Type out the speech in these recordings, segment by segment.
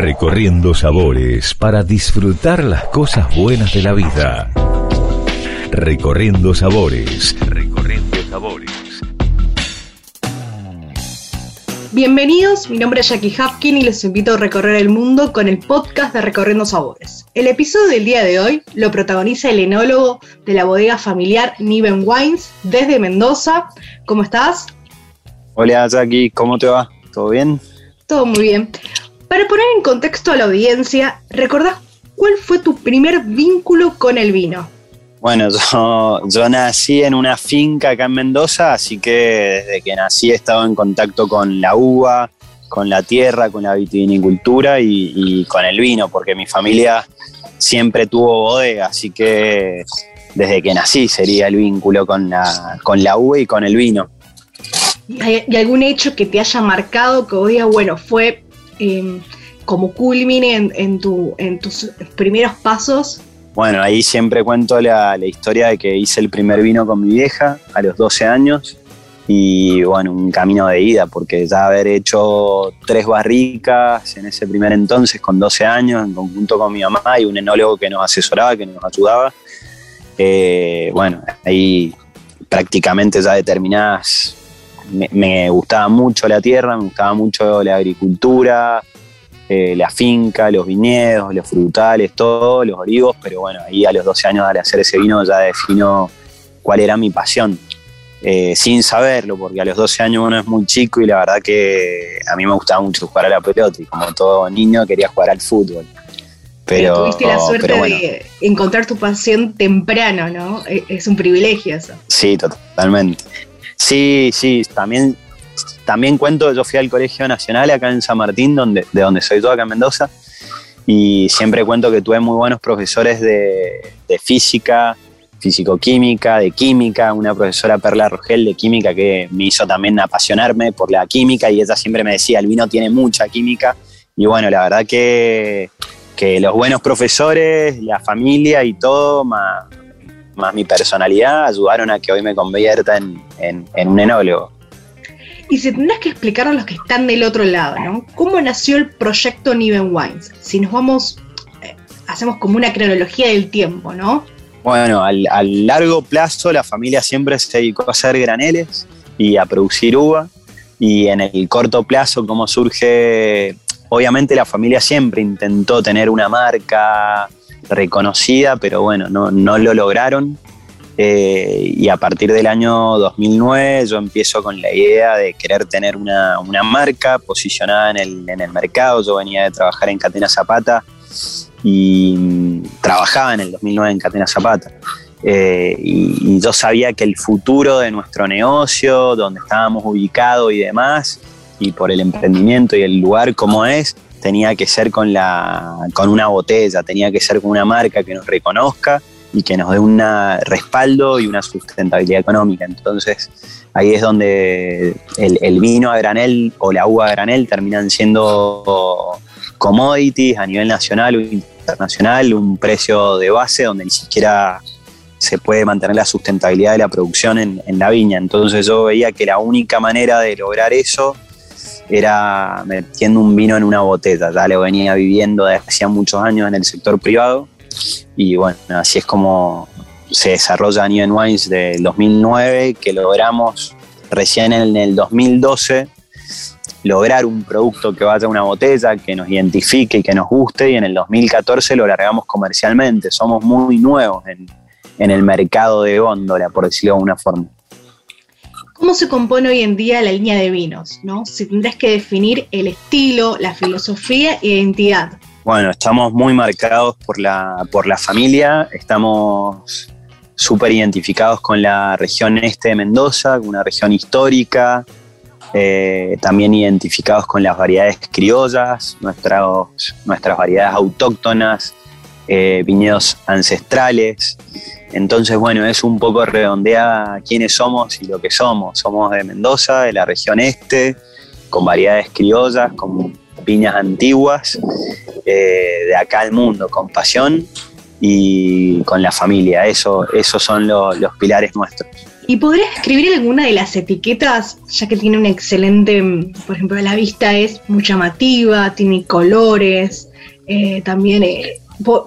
Recorriendo sabores para disfrutar las cosas buenas de la vida. Recorriendo sabores. Recorriendo sabores. Bienvenidos, mi nombre es Jackie Hapkin y les invito a recorrer el mundo con el podcast de Recorriendo Sabores. El episodio del día de hoy lo protagoniza el enólogo de la bodega familiar Niven Wines desde Mendoza. ¿Cómo estás? Hola Jackie, ¿cómo te va? ¿Todo bien? Todo muy bien. Para poner en contexto a la audiencia, ¿recordás cuál fue tu primer vínculo con el vino? Bueno, yo, nací en una finca acá en Mendoza, así que desde que nací he estado en contacto con la uva, con la tierra, con la vitivinicultura y, con el vino, porque mi familia siempre tuvo bodega, así que desde que nací sería el vínculo con la, con la uva y con el vino. ¿Hay, algún hecho que te haya marcado que hoy, bueno, fue em, como culmine en, en tus primeros pasos bueno, ahí siempre cuento la, historia de que hice el primer vino con mi vieja a los 12 años y bueno, un camino de ida, porque ya haber hecho tres barricas en ese primer entonces con 12 años, en conjunto con mi mamá y un enólogo que nos asesoraba, que nos ayudaba, eh, bueno, ahí prácticamente ya determinadas, me gustaba mucho la tierra, me gustaba mucho la agricultura, eh, la finca, los viñedos, los frutales, todos los olivos, pero bueno, ahí a los 12 años al hacer ese vino ya defino cuál era mi pasión, eh, sin saberlo, porque a los 12 años uno es muy chico y la verdad que a mí me gustaba mucho jugar a la pelota y como todo niño quería jugar al fútbol. Pero, tuviste la suerte de encontrar tu pasión temprano, ¿no? E-, es un privilegio eso. Sí, totalmente. Sí, sí, también también cuento, yo fui al Colegio Nacional acá en San Martín, donde, de donde soy yo acá en Mendoza, y siempre cuento que tuve muy buenos profesores de, física, físico-química, de química, una profesora Perla Rogel de química que me hizo también apasionarme por la química y ella siempre me decía, el vino tiene mucha química y bueno, la verdad que, los buenos profesores, la familia y todo, más, mi personalidad, ayudaron a que hoy me convierta en, en un enólogo. Y si tendrás que explicar a los que están del otro lado, ¿no? ¿Cómo nació el proyecto Niven Wines? Si nos vamos, eh, hacemos como una cronología del tiempo, ¿no? Bueno, al, largo plazo la familia siempre se dedicó a hacer graneles y a producir uva. Y en el corto plazo, ¿cómo surge? Obviamente la familia siempre intentó tener una marca reconocida, pero bueno, no, no lo lograron. Eh, y a partir del año 2009 yo empiezo con la idea de querer tener una, marca posicionada en el, en el, mercado. Yo venía de trabajar en Catena Zapata y trabajaba en el 2009 en Catena Zapata. Eh, y, yo sabía que el futuro de nuestro negocio, donde estábamos ubicados y demás, y por el emprendimiento y el lugar como es, tenía que ser con, la, con una botella, tenía que ser con una marca que nos reconozca y que nos dé un respaldo y una sustentabilidad económica. Entonces, ahí es donde el, vino a granel o la uva a granel terminan siendo commodities a nivel nacional o internacional, un precio de base donde ni siquiera se puede mantener la sustentabilidad de la producción en, la viña. Entonces yo veía que la única manera de lograr eso era metiendo un vino en una botella. Ya lo venía viviendo desde hacía muchos años en el sector privado y bueno, así es como se desarrolla New Wines del 2009, que logramos recién en el 2012 lograr un producto que vaya a una botella, que nos identifique y que nos guste, y en el 2014 lo largamos comercialmente. Somos muy nuevos en, en el mercado de góndola, por decirlo de alguna forma. ¿Cómo se compone hoy en día la línea de vinos? ¿no? Si tendrás que definir el estilo, la filosofía e identidad. Bueno, estamos muy marcados por la, por la familia, estamos súper identificados con la región este de Mendoza, una región histórica, eh, también identificados con las variedades criollas, nuestras, nuestras variedades autóctonas, eh, viñedos ancestrales. Entonces, bueno, es un poco redondea quiénes somos y lo que somos. Somos de Mendoza, de la región este, con variedades criollas, con viñas antiguas eh, de acá al mundo, con pasión y con la familia. Eso, esos son los pilares nuestros. ¿Y podrías escribir alguna de las etiquetas, ya que tiene un excelente, por ejemplo, la vista es muy llamativa, tiene colores, eh, también eh,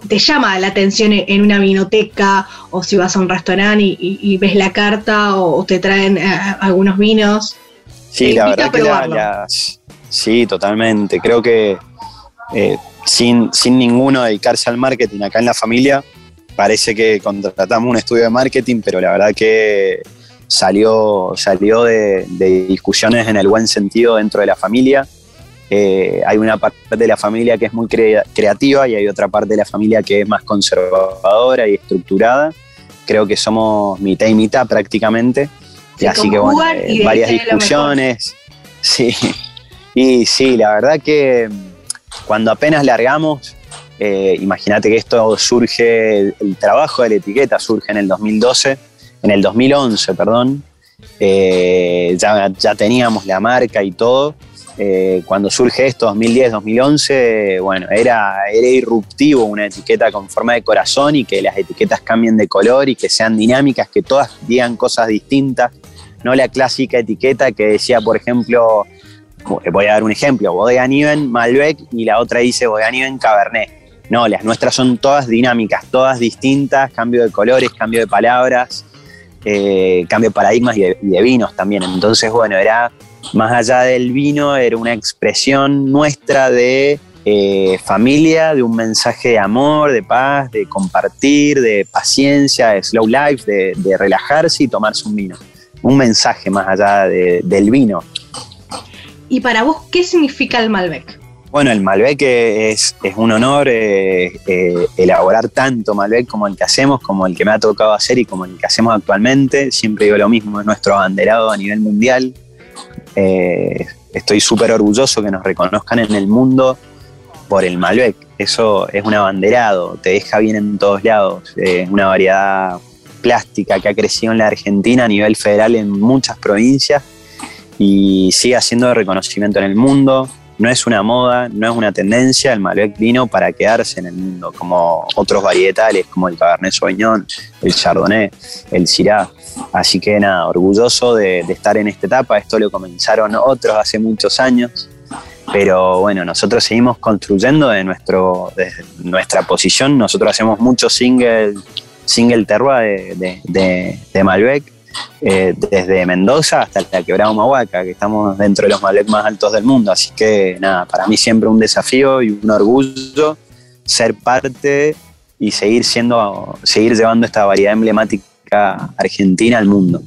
te llama la atención en una vinoteca o si vas a un restaurante y, ves la carta o, te traen eh, algunos vinos? Sí, la verdad que las, sí, totalmente. Creo que sin, sin ninguno dedicarse al marketing acá en la familia, parece que contratamos un estudio de marketing, pero la verdad que salió, salió de, discusiones en el buen sentido dentro de la familia. Eh, hay una parte de la familia que es muy creativa y hay otra parte de la familia que es más conservadora y estructurada. Creo que somos mitad y mitad prácticamente. y así que bueno, eh, varias discusiones. Sí. Y sí, la verdad que cuando apenas largamos, eh, imagínate que esto surge, el, trabajo de la etiqueta surge en el 2012, en el 2011, perdón. Eh, ya, ya, teníamos la marca y todo. Eh, cuando surge esto, 2010, 2011, bueno, era, era irruptivo una etiqueta con forma de corazón y que las etiquetas cambien de color y que sean dinámicas, que todas digan cosas distintas, no la clásica etiqueta que decía, por ejemplo, voy a dar un ejemplo, Bodega Niven, Malbec y la otra dice Bodega Niven, Cabernet. No, las nuestras son todas dinámicas, todas distintas, cambio de colores, cambio de palabras, eh, cambio de paradigmas y de, vinos también. Entonces, bueno, era más allá del vino, era una expresión nuestra de eh, familia, de un mensaje de amor, de paz, de compartir, de paciencia, de slow life, de, relajarse y tomarse un vino. Un mensaje más allá del vino. ¿Y para vos qué significa el Malbec? Bueno, el Malbec es, es un honor eh, eh, elaborar tanto Malbec como el que hacemos, como el que me ha tocado hacer y como el que hacemos actualmente. Siempre digo lo mismo, es nuestro abanderado a nivel mundial. Eh, estoy súper orgulloso que nos reconozcan en el mundo por el Malbec. Eso es un abanderado, te deja bien en todos lados. Es una variedad plástica que ha crecido en la Argentina a nivel federal en muchas provincias y sigue haciendo reconocimiento en el mundo no es una moda, no es una tendencia, el Malbec vino para quedarse en el mundo, como otros varietales como el Cabernet Sauvignon, el Chardonnay, el Syrah. Así que nada, orgulloso de, estar en esta etapa. Esto lo comenzaron otros hace muchos años, pero bueno, nosotros seguimos construyendo de, nuestro, nuestra posición. Nosotros hacemos muchos single, single terroir de, de Malbec eh, desde Mendoza hasta la quebrada Humahuaca, que estamos dentro de los Malbec más altos del mundo. Así que nada, para mí siempre un desafío y un orgullo ser parte y seguir siendo, seguir llevando esta variedad emblemática argentina al mundo.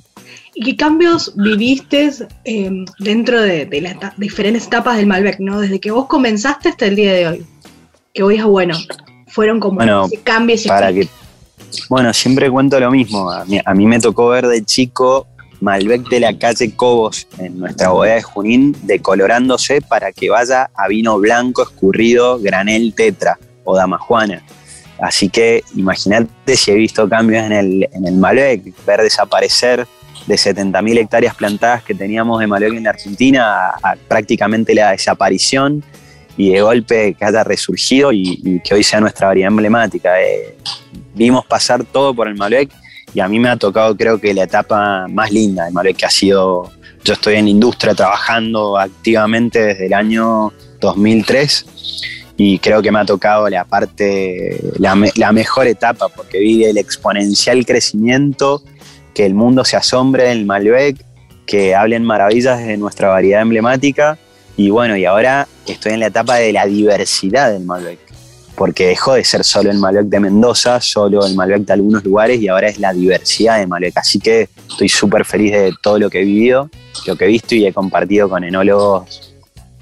¿Y qué cambios viviste eh, dentro de, las diferentes etapas del Malbec, ¿no? Desde que vos comenzaste hasta el día de hoy. Que hoy es bueno. Fueron como cambios y para que bueno, siempre cuento lo mismo. A mí, me tocó ver de chico Malbec de la calle Cobos en nuestra bodega de Junín decolorándose para que vaya a vino blanco escurrido granel tetra o damajuana. Así que imagínate si he visto cambios en el, en el Malbec, ver desaparecer de 70.000 hectáreas plantadas que teníamos de Malbec en la Argentina a, prácticamente la desaparición y de golpe que haya resurgido y, que hoy sea nuestra variedad emblemática. Eh, vimos pasar todo por el Malbec y a mí me ha tocado creo que la etapa más linda del Malbec que ha sido, yo estoy en industria trabajando activamente desde el año 2003 y creo que me ha tocado la parte, la, mejor etapa porque vi el exponencial crecimiento, que el mundo se asombre del Malbec, que hablen maravillas de nuestra variedad emblemática y bueno, y ahora estoy en la etapa de la diversidad del Malbec porque dejó de ser solo el Malbec de Mendoza, solo el Malbec de algunos lugares y ahora es la diversidad de Malbec. Así que estoy súper feliz de todo lo que he vivido, lo que he visto y he compartido con enólogos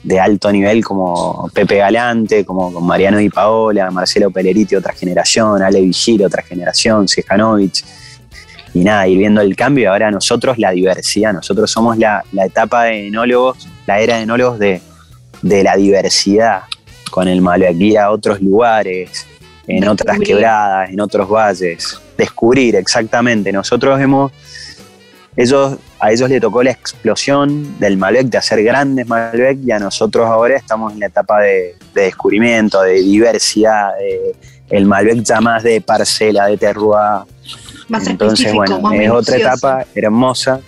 de alto nivel como Pepe Galante, como con Mariano Di Paola, Marcelo Peleriti, otra generación, Ale Vigil, otra generación, Sejanovic. Y nada, ir viendo el cambio y ahora nosotros la diversidad, nosotros somos la, etapa de enólogos, la era de enólogos de, de la diversidad, con el Malbec, a otros lugares, en otras quebradas, en otros valles, descubrir exactamente. Nosotros hemos, ellos, a ellos le tocó la explosión del Malbec, de hacer grandes Malbec, y a nosotros ahora estamos en la etapa de, descubrimiento, de diversidad, de el Malbec ya más de parcela, de terroir. Más Entonces, bueno, es otra etapa hermosa.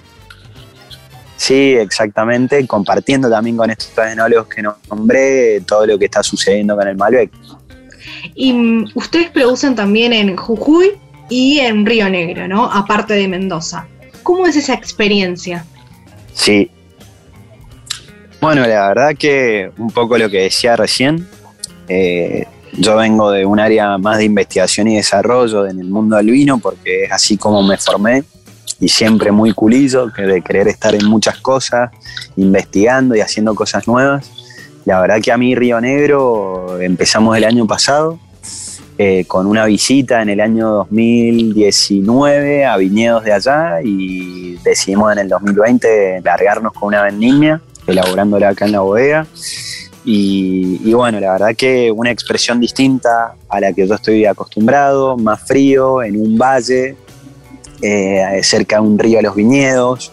Sí, exactamente, compartiendo también con estos enólogos que nombré todo lo que está sucediendo con el Malbec. Y mm, ustedes producen también en Jujuy y en Río Negro, ¿no? Aparte de Mendoza. ¿Cómo es esa experiencia? Sí. Bueno, la verdad que un poco lo que decía recién, eh, yo vengo de un área más de investigación y desarrollo en el mundo del vino porque es así como me formé y siempre muy culillo, que de querer estar en muchas cosas, investigando y haciendo cosas nuevas. La verdad que a mí Río Negro empezamos el año pasado eh, con una visita en el año 2019 a viñedos de allá y decidimos en el 2020 largarnos con una vendimia, elaborándola acá en la bodega. Y, bueno, la verdad que una expresión distinta a la que yo estoy acostumbrado, más frío, en un valle, eh, cerca de un río a los viñedos,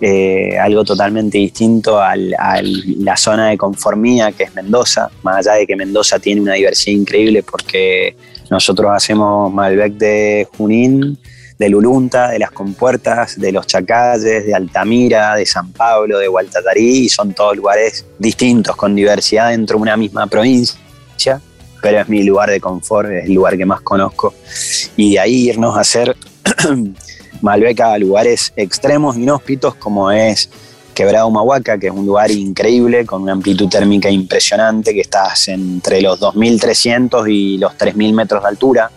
eh, algo totalmente distinto a la zona de conformía que es Mendoza, más allá de que Mendoza tiene una diversidad increíble porque nosotros hacemos Malbec de Junín, de Lulunta, de las Compuertas, de los Chacalles, de Altamira, de San Pablo, de Gualtatarí, y son todos lugares distintos, con diversidad dentro de una misma provincia, pero es mi lugar de confort, es el lugar que más conozco, y de ahí irnos a hacer Malbec a lugares extremos, inhóspitos, como es Quebrado Humahuaca, que es un lugar increíble, con una amplitud térmica impresionante, que estás entre los 2.300 y los 3.000 metros de altura,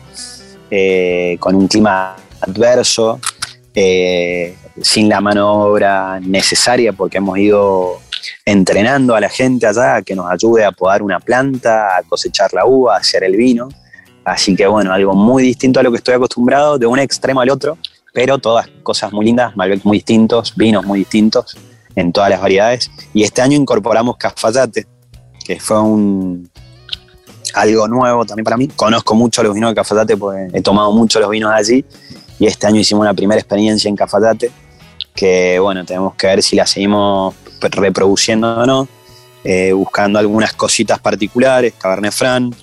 eh, con un clima adverso, eh, sin la mano obra necesaria, porque hemos ido entrenando a la gente allá a que nos ayude a podar una planta, a cosechar la uva, a hacer el vino. Así que bueno, algo muy distinto a lo que estoy acostumbrado, de un extremo al otro, pero todas cosas muy lindas, Malbec muy distintos, vinos muy distintos en todas las variedades. Y este año incorporamos Cafayate, que fue un algo nuevo también para mí. Conozco mucho los vinos de Cafayate porque he tomado mucho los vinos allí y este año hicimos una primera experiencia en Cafayate que bueno, tenemos que ver si la seguimos reproduciendo o no, eh, buscando algunas cositas particulares, Cabernet Franc,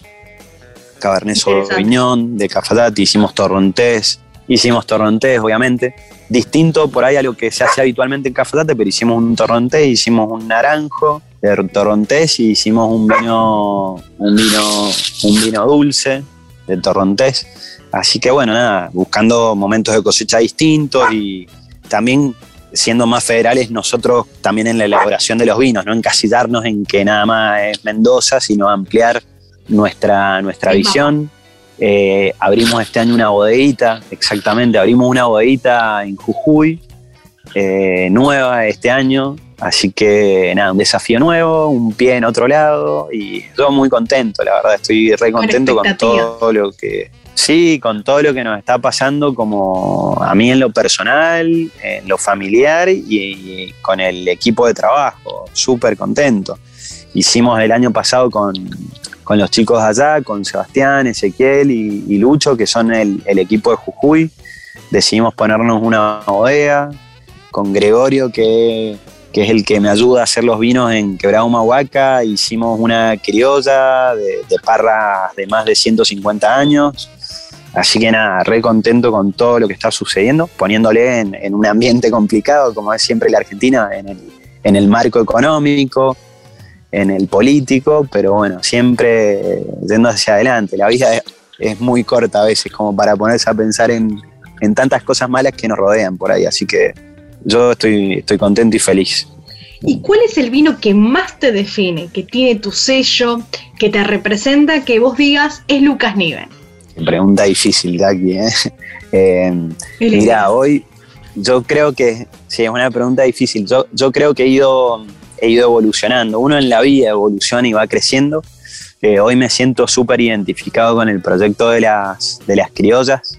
Cabernet Sauvignon de Cafayate, hicimos Torrontés, Hicimos torrontés, obviamente. Distinto por ahí a lo que se hace habitualmente en Cafetate, pero hicimos un torrontés, hicimos un naranjo de torrontés y hicimos un vino, un vino, un vino dulce de torrontés. Así que bueno, nada, buscando momentos de cosecha distintos y también siendo más federales nosotros también en la elaboración de los vinos, no encasillarnos en que nada más es Mendoza, sino ampliar nuestra, nuestra visión. eh, abrimos este año una bodeguita, exactamente, abrimos una bodeguita en Jujuy, eh, nueva este año, así que nada, un desafío nuevo, un pie en otro lado y yo muy contento, la verdad, estoy re contento con todo lo que... Sí, con todo lo que nos está pasando como a mí en lo personal, en lo familiar y con el equipo de trabajo, súper contento. Hicimos el año pasado con, con los chicos allá, con Sebastián, Ezequiel y, Lucho, que son el, equipo de Jujuy. Decidimos ponernos una bodega con Gregorio, que, es el que me ayuda a hacer los vinos en Quebrado Mahuaca. Hicimos una criolla de, parras de más de 150 años. Así que nada, re contento con todo lo que está sucediendo, poniéndole en, un ambiente complicado, como es siempre la Argentina, en el, en el marco económico, en el político, pero bueno, siempre yendo hacia adelante. La vida es, muy corta a veces como para ponerse a pensar en, tantas cosas malas que nos rodean por ahí, así que yo estoy, estoy contento y feliz. ¿Y cuál es el vino que más te define, que tiene tu sello, que te representa, que vos digas es Lucas Niven? Pregunta difícil, Jackie. ¿eh? eh mira, hoy yo creo que, sí, es una pregunta difícil. Yo, yo creo que he ido he ido evolucionando. Uno en la vida evoluciona y va creciendo. Eh, hoy me siento súper identificado con el proyecto de las, de las criollas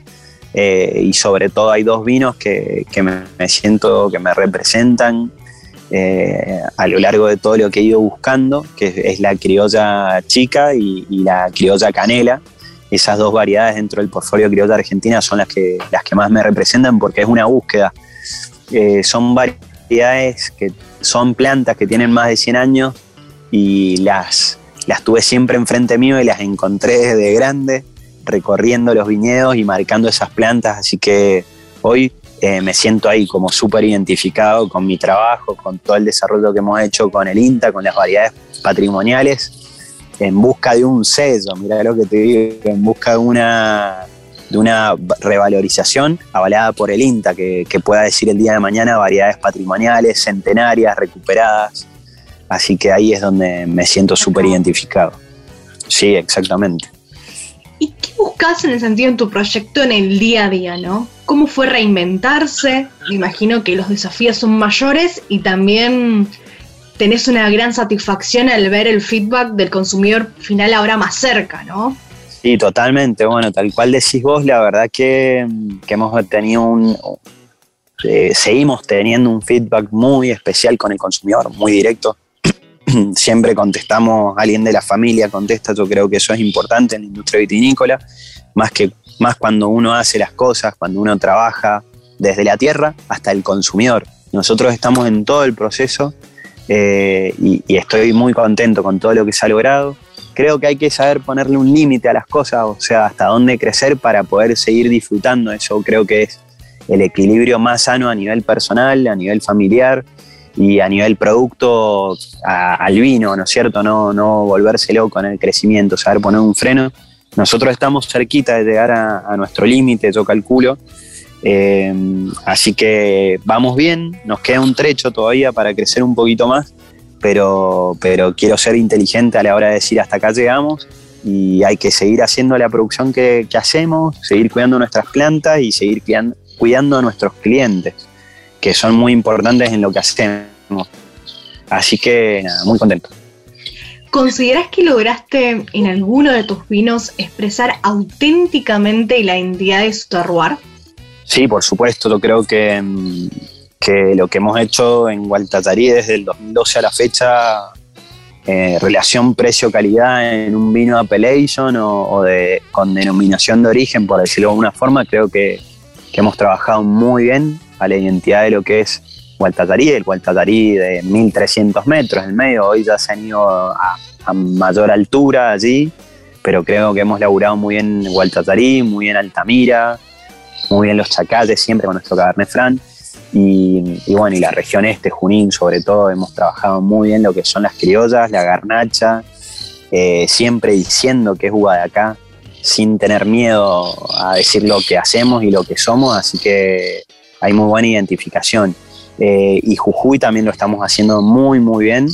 eh, y sobre todo hay dos vinos que, me, siento que me representan eh, a lo largo de todo lo que he ido buscando, que es, la criolla chica y, la criolla canela. Esas dos variedades dentro del portfolio criolla argentina son las que, las que más me representan porque es una búsqueda. son variedades que son plantas que tienen más de 100 años y las, las tuve siempre enfrente mío y las encontré desde grande recorriendo los viñedos y marcando esas plantas, así que hoy eh, me siento ahí como súper identificado con mi trabajo, con todo el desarrollo que hemos hecho con el INTA, con las variedades patrimoniales, en busca de un sello, mira lo que te digo, en busca de una, de una revalorización avalada por el INTA, que, que pueda decir el día de mañana variedades patrimoniales, centenarias, recuperadas. Así que ahí es donde me siento súper identificado. Sí, exactamente. ¿Y qué buscas en el sentido en tu proyecto en el día a día, no? ¿Cómo fue reinventarse? Me imagino que los desafíos son mayores y también tenés una gran satisfacción al ver el feedback del consumidor final ahora más cerca, ¿no? Sí, totalmente. Bueno, tal cual decís vos, la verdad que, hemos tenido un... Eh, seguimos teniendo un feedback muy especial con el consumidor, muy directo. Siempre contestamos, alguien de la familia contesta, yo creo que eso es importante en la industria vitinícola, más, que, más cuando uno hace las cosas, cuando uno trabaja desde la tierra hasta el consumidor. Nosotros estamos en todo el proceso eh, y, estoy muy contento con todo lo que se ha logrado. Creo que hay que saber ponerle un límite a las cosas, o sea, hasta dónde crecer para poder seguir disfrutando. Eso creo que es el equilibrio más sano a nivel personal, a nivel familiar y a nivel producto al vino, ¿no es cierto? No, no volverse loco en el crecimiento, saber poner un freno. Nosotros estamos cerquita de llegar a, nuestro límite, yo calculo, eh, así que vamos bien, nos queda un trecho todavía para crecer un poquito más, pero, pero quiero ser inteligente a la hora de decir hasta acá llegamos y hay que seguir haciendo la producción que, hacemos, seguir cuidando nuestras plantas y seguir cuidando, a nuestros clientes, que son muy importantes en lo que hacemos. Así que nada, muy contento. ¿Consideras que lograste en alguno de tus vinos expresar auténticamente la identidad de su terroir? Sí, por supuesto, yo creo que, mm, que lo que hemos hecho en Gualtatarí desde el 2012 a la fecha, eh, relación precio-calidad en un vino appellation o, o, de, con denominación de origen, por decirlo de alguna forma, creo que, que, hemos trabajado muy bien a la identidad de lo que es Gualtatarí, el Gualtatarí de 1300 metros en medio, hoy ya se han ido a, a mayor altura allí, pero creo que hemos laburado muy bien Gualtatarí, muy bien Altamira, muy bien los chacales, siempre con nuestro Cabernet Franc. Y, bueno, y la región este, Junín sobre todo, hemos trabajado muy bien lo que son las criollas, la garnacha, eh, siempre diciendo que es uva de acá, sin tener miedo a decir lo que hacemos y lo que somos, así que hay muy buena identificación. Eh, y Jujuy también lo estamos haciendo muy, muy bien.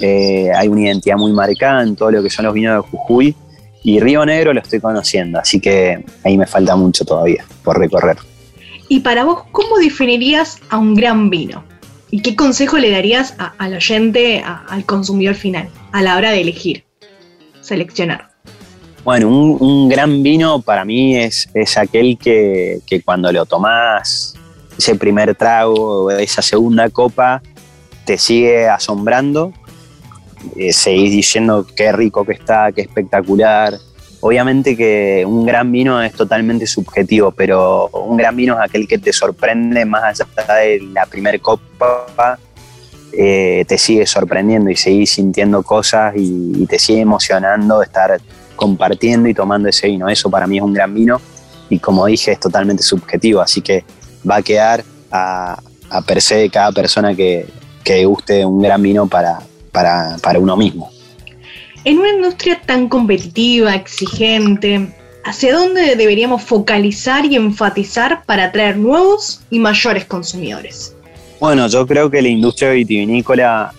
Eh, hay una identidad muy marcada en todo lo que son los vinos de Jujuy y Río Negro lo estoy conociendo, así que ahí me falta mucho todavía por recorrer. Y para vos, ¿cómo definirías a un gran vino? ¿Y qué consejo le darías al oyente, al consumidor final, a la hora de elegir, seleccionar? Bueno, un, gran vino para mí es, es aquel que, que, cuando lo tomás, ese primer trago, esa segunda copa, te sigue asombrando eh, seguís diciendo qué rico que está, qué espectacular. Obviamente que un gran vino es totalmente subjetivo, pero un gran vino es aquel que te sorprende más allá de la primera copa, eh, te sigue sorprendiendo y seguís sintiendo cosas y, te sigue emocionando estar compartiendo y tomando ese vino. Eso para mí es un gran vino y como dije es totalmente subjetivo, así que va a quedar a, a per se de cada persona que, que guste un gran vino para, para, uno mismo. En una industria tan competitiva, exigente, ¿hacia dónde deberíamos focalizar y enfatizar para atraer nuevos y mayores consumidores? Bueno, yo creo que la industria vitivinícola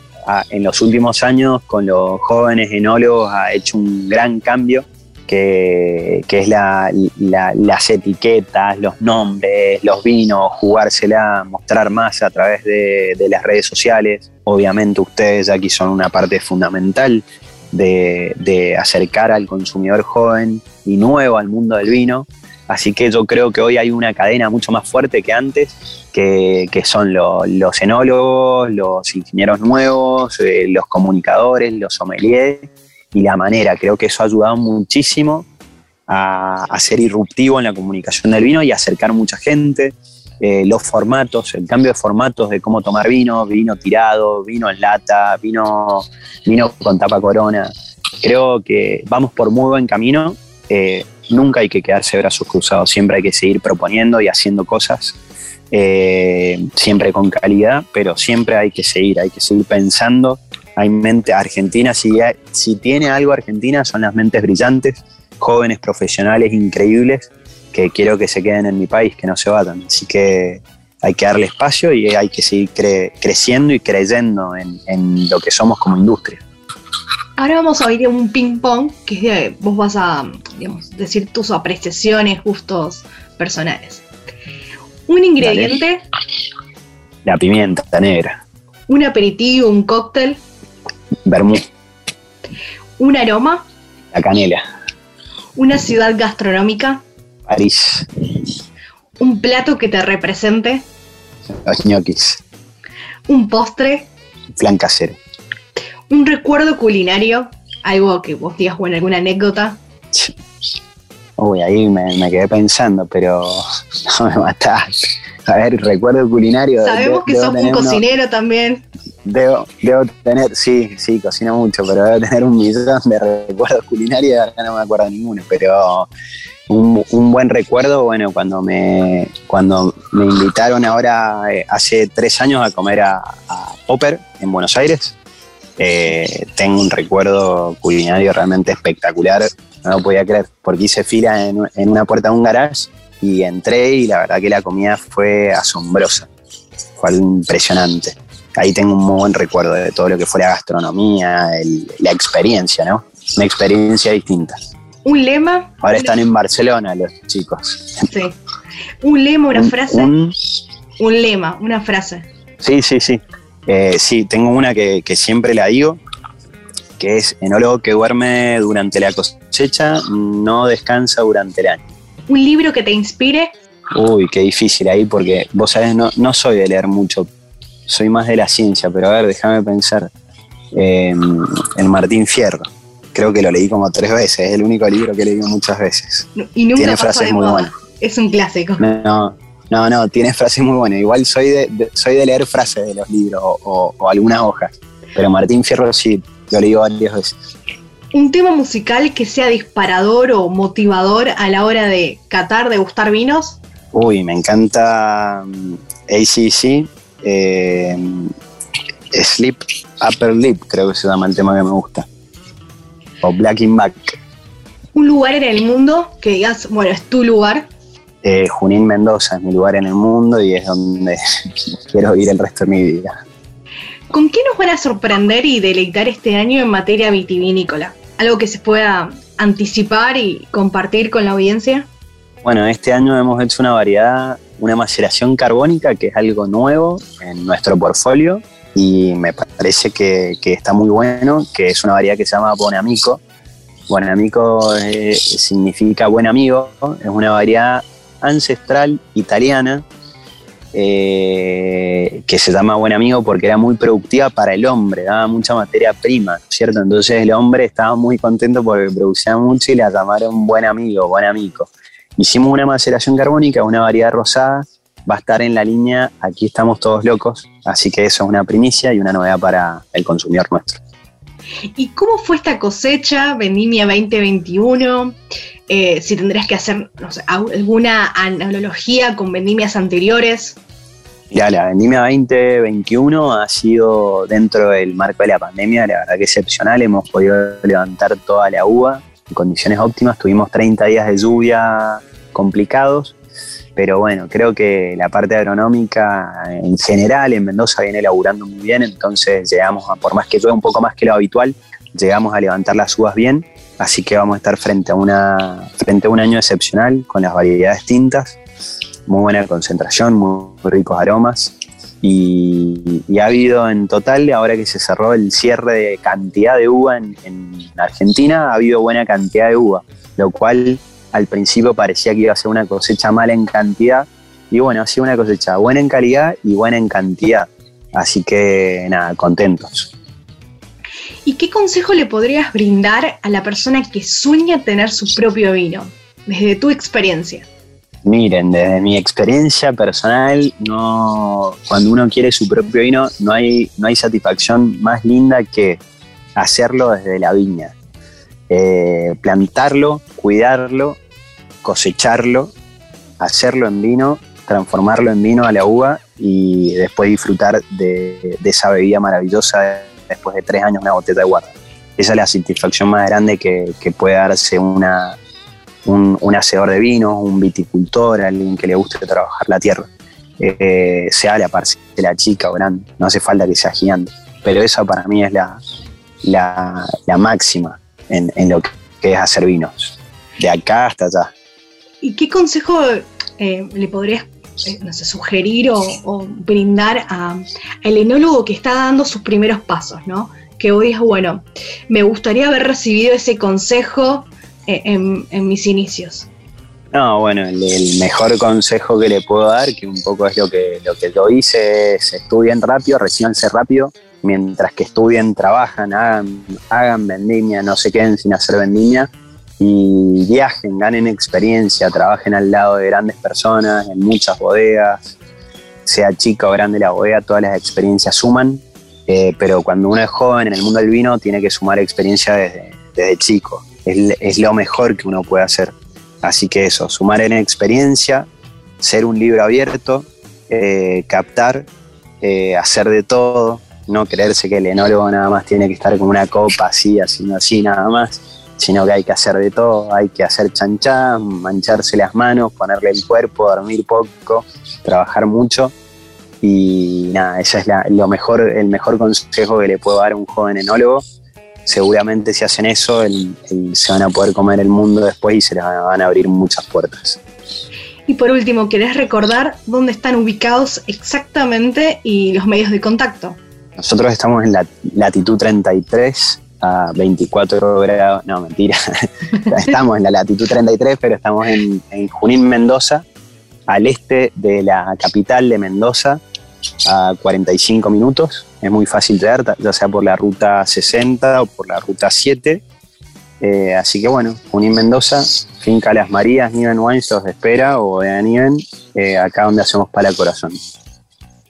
en los últimos años con los jóvenes enólogos ha hecho un gran cambio, que, es las etiquetas, los nombres, los vinos, jugársela, mostrar más a través de, de las redes sociales. Obviamente ustedes aquí son una parte fundamental de, acercar al consumidor joven y nuevo al mundo del vino. Así que yo creo que hoy hay una cadena mucho más fuerte que antes, que, son los enólogos, los ingenieros nuevos, eh, los comunicadores, los sommeliers y la manera. Creo que eso ha ayudado muchísimo a, a ser irruptivo en la comunicación del vino y acercar mucha gente. Eh, los formatos, el cambio de formatos de cómo tomar vino, vino tirado, vino en lata, vino, vino con tapa corona. Creo que vamos por muy buen camino. Eh, nunca hay que quedarse brazos cruzados, siempre hay que seguir proponiendo y haciendo cosas, eh, siempre con calidad, pero siempre hay que seguir, hay que seguir pensando. Hay mente, Argentina, si, si tiene algo Argentina, son las mentes brillantes, jóvenes profesionales increíbles que quiero que se queden en mi país, que no se vayan. Así que hay que darle espacio y hay que seguir creciendo y creyendo en, lo que somos como industria. Ahora vamos a ir a un ping pong, que es de, vos vas a decir tus apreciaciones, gustos personales. Un ingrediente. La pimienta negra. Un aperitivo, un cóctel. Vermú. Un aroma. La canela. Una ciudad gastronómica. París. Un plato que te represente. Los ñoquis. Un postre. Flan casero. Un recuerdo culinario. Algo que vos digas, bueno, alguna anécdota. Uy, ahí me, quedé pensando, pero no me matás. A ver, recuerdo culinario. Sabemos que sos un cocinero también. Debo, debo tener, sí, sí, cocino mucho, pero debo tener un millón de recuerdos culinarios, no me acuerdo ninguno, pero un, buen recuerdo, bueno, cuando me, cuando me invitaron ahora eh, hace tres años a comer a, Popper en Buenos Aires, eh, tengo un recuerdo culinario realmente espectacular, no lo podía creer, porque hice fila en, en una puerta de un garage y entré y la verdad que la comida fue asombrosa, fue impresionante. Ahí tengo un muy buen recuerdo de todo lo que fue la gastronomía, la experiencia, ¿no? Una experiencia distinta. Un lema. Ahora están en Barcelona los chicos. Sí. Un lema, una frase. Un, lema, una frase. Sí, sí, sí. Eh, sí, tengo una que, siempre la digo, que es enólogo que duerme durante la cosecha, no descansa durante el año. ¿Un libro que te inspire? Uy, qué difícil ahí, porque vos sabés, no, no soy de leer mucho, soy más de la ciencia, pero a ver, déjame pensar. Eh, el Martín Fierro creo que lo leí como tres veces, es el único libro que he leído muchas veces. Y nunca tiene frases muy buenas. Es un clásico. No, no, no, tiene frases muy buenas. Igual soy de, soy de leer frases de los libros o, algunas hojas, pero Martín Fierro sí, lo leí varias veces. Un tema musical que sea disparador o motivador a la hora de catar, de gustar vinos. Uy, me encanta um, ACC, eh, Sleep Upper Lip, creo que se llama el tema que me gusta o Black in Back. Un lugar en el mundo que digas, bueno, es tu lugar. Eh, Junín Mendoza es mi lugar en el mundo y es donde quiero ir el resto de mi vida. ¿Con qué nos van a sorprender y deleitar este año en materia vitivinícola? ¿Algo que se pueda anticipar y compartir con la audiencia? Bueno, este año hemos hecho una variedad, una maceración carbónica, que es algo nuevo en nuestro portfolio, y me parece que, está muy bueno, que es una variedad que se llama Bonamico. Bonamico eh, significa buen amigo, es una variedad ancestral italiana eh, que se llama buen amigo porque era muy productiva para el hombre, daba mucha materia prima, ¿cierto? Entonces el hombre estaba muy contento porque producía mucho y la llamaron buen amigo, buen amigo. Hicimos una maceración carbónica, una variedad rosada va a estar en la línea Aquí estamos todos locos, así que eso es una primicia y una novedad para el consumidor nuestro. ¿Y cómo fue esta cosecha, Vendimia 2021? Eh, si tendrías que hacer alguna analogía con vendimias anteriores. Ya, la vendimia 2021 ha sido dentro del marco de la pandemia, la verdad que excepcional. Hemos podido levantar toda la uva en condiciones óptimas. Tuvimos 30 días de lluvia complicados, pero bueno, creo que la parte agronómica en general en Mendoza viene elaborando muy bien, entonces llegamos a, por más que llueva un poco más que lo habitual, llegamos a levantar las uvas bien, así que vamos a estar frente a, una, frente a un año excepcional con las variedades tintas, muy buena concentración, muy, ricos aromas. Y, ha habido en total, ahora que se cerró el cierre de cantidad de uva en, en Argentina, ha habido buena cantidad de uva, lo cual al principio parecía que iba a ser una cosecha mala en cantidad, y bueno, ha sido una cosecha buena en calidad y buena en cantidad. Así que nada, contentos. ¿Y qué consejo le podrías brindar a la persona que sueña tener su propio vino, desde tu experiencia? Miren, desde mi experiencia personal, no, cuando uno quiere su propio vino, no hay, no hay satisfacción más linda que hacerlo desde la viña. Eh, plantarlo, cuidarlo cosecharlo, hacerlo en vino, transformarlo en vino a la uva y después disfrutar de, esa bebida maravillosa después de tres años una botella de guarda. Esa es la satisfacción más grande que, puede darse una, un, hacedor de vino, un viticultor, alguien que le guste trabajar la tierra. Eh, sea la parcela chica o grande, no hace falta que sea gigante, pero esa para mí es la, la, máxima en, lo que es hacer vinos, de acá hasta allá. ¿Y qué consejo eh, le podrías eh, no sé, sugerir o, brindar al enólogo que está dando sus primeros pasos, ¿no? Que hoy es, bueno, me gustaría haber recibido ese consejo eh, en, mis inicios. No, bueno, el, mejor consejo que le puedo dar, que un poco es lo que, lo que yo hice, es estudien rápido, recibanse rápido, mientras que estudien, trabajan, hagan, hagan vendimia, no se queden sin hacer vendimia. Y viajen, ganen experiencia, trabajen al lado de grandes personas, en muchas bodegas, sea chica o grande la bodega, todas las experiencias suman, eh, pero cuando uno es joven en el mundo del vino tiene que sumar experiencia desde, chico, es, lo mejor que uno puede hacer. Así que eso, sumar en experiencia, ser un libro abierto, eh, captar, eh, hacer de todo, no creerse que el enólogo nada más tiene que estar con una copa así, haciendo así nada más sino que hay que hacer de todo, hay que hacer chanchá, mancharse las manos, ponerle el cuerpo, dormir poco, trabajar mucho. Y nada, ese es lo mejor, el mejor consejo que le puedo dar a un joven enólogo. Seguramente si hacen eso, se van a poder comer el mundo después y se les van a abrir muchas puertas. Y por último, ¿querés recordar dónde están ubicados exactamente y los medios de contacto? Nosotros estamos en la latitud 33, a 24 grados, no, mentira, estamos en la latitud 33, pero estamos en, Junín, Mendoza, al este de la capital de Mendoza, a 45 minutos. Es muy fácil llegar, ya sea por la ruta 60 o por la ruta 7. Eh, así que bueno, Junín Mendoza, Finca Las Marías, Niven Wines de espera o de Niven, eh, acá donde hacemos para corazón.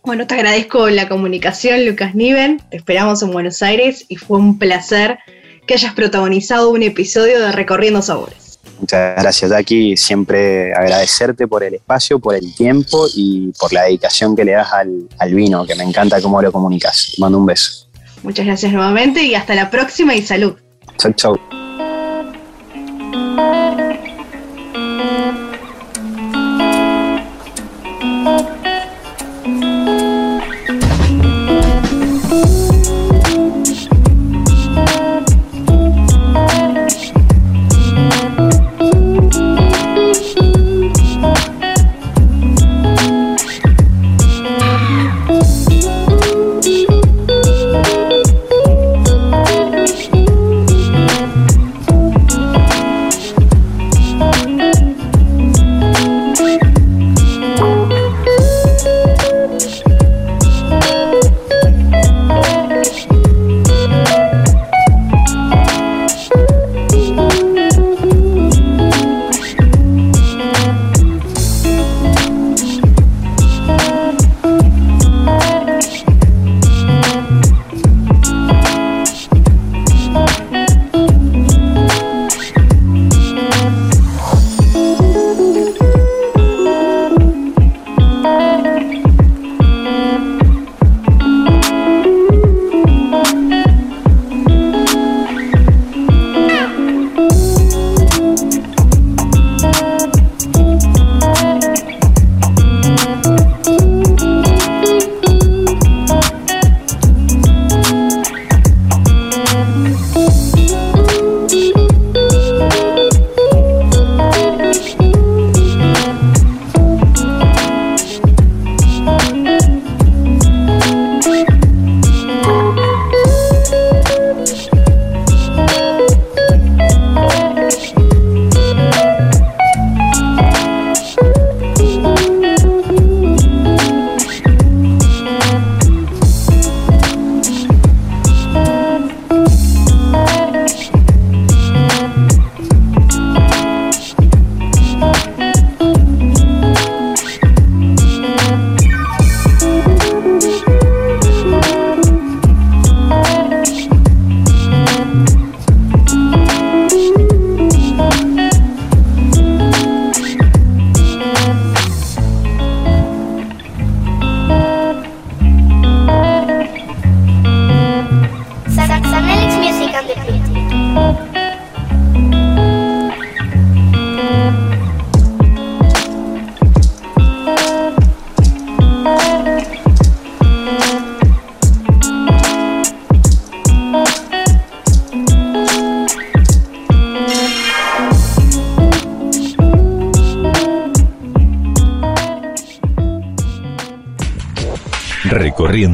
Bueno, te agradezco la comunicación, Lucas Niven. Te esperamos en Buenos Aires y fue un placer que hayas protagonizado un episodio de Recorriendo Sabores. Muchas gracias, Jackie. Siempre agradecerte por el espacio, por el tiempo y por la dedicación que le das al, al vino, que me encanta cómo lo comunicas. Te mando un beso. Muchas gracias nuevamente y hasta la próxima y salud. Chau, chau.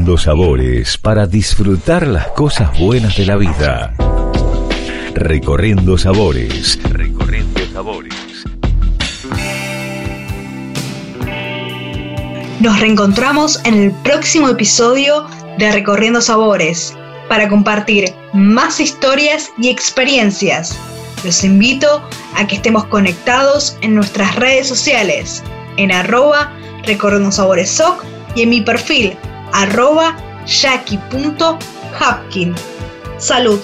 Recorriendo sabores para disfrutar las cosas buenas de la vida. Recorriendo sabores. Recorriendo sabores. Nos reencontramos en el próximo episodio de Recorriendo Sabores para compartir más historias y experiencias. Los invito a que estemos conectados en nuestras redes sociales, en arroba Recorriendo Sabores SOC y en mi perfil arroba jackie.hapkin. Salud.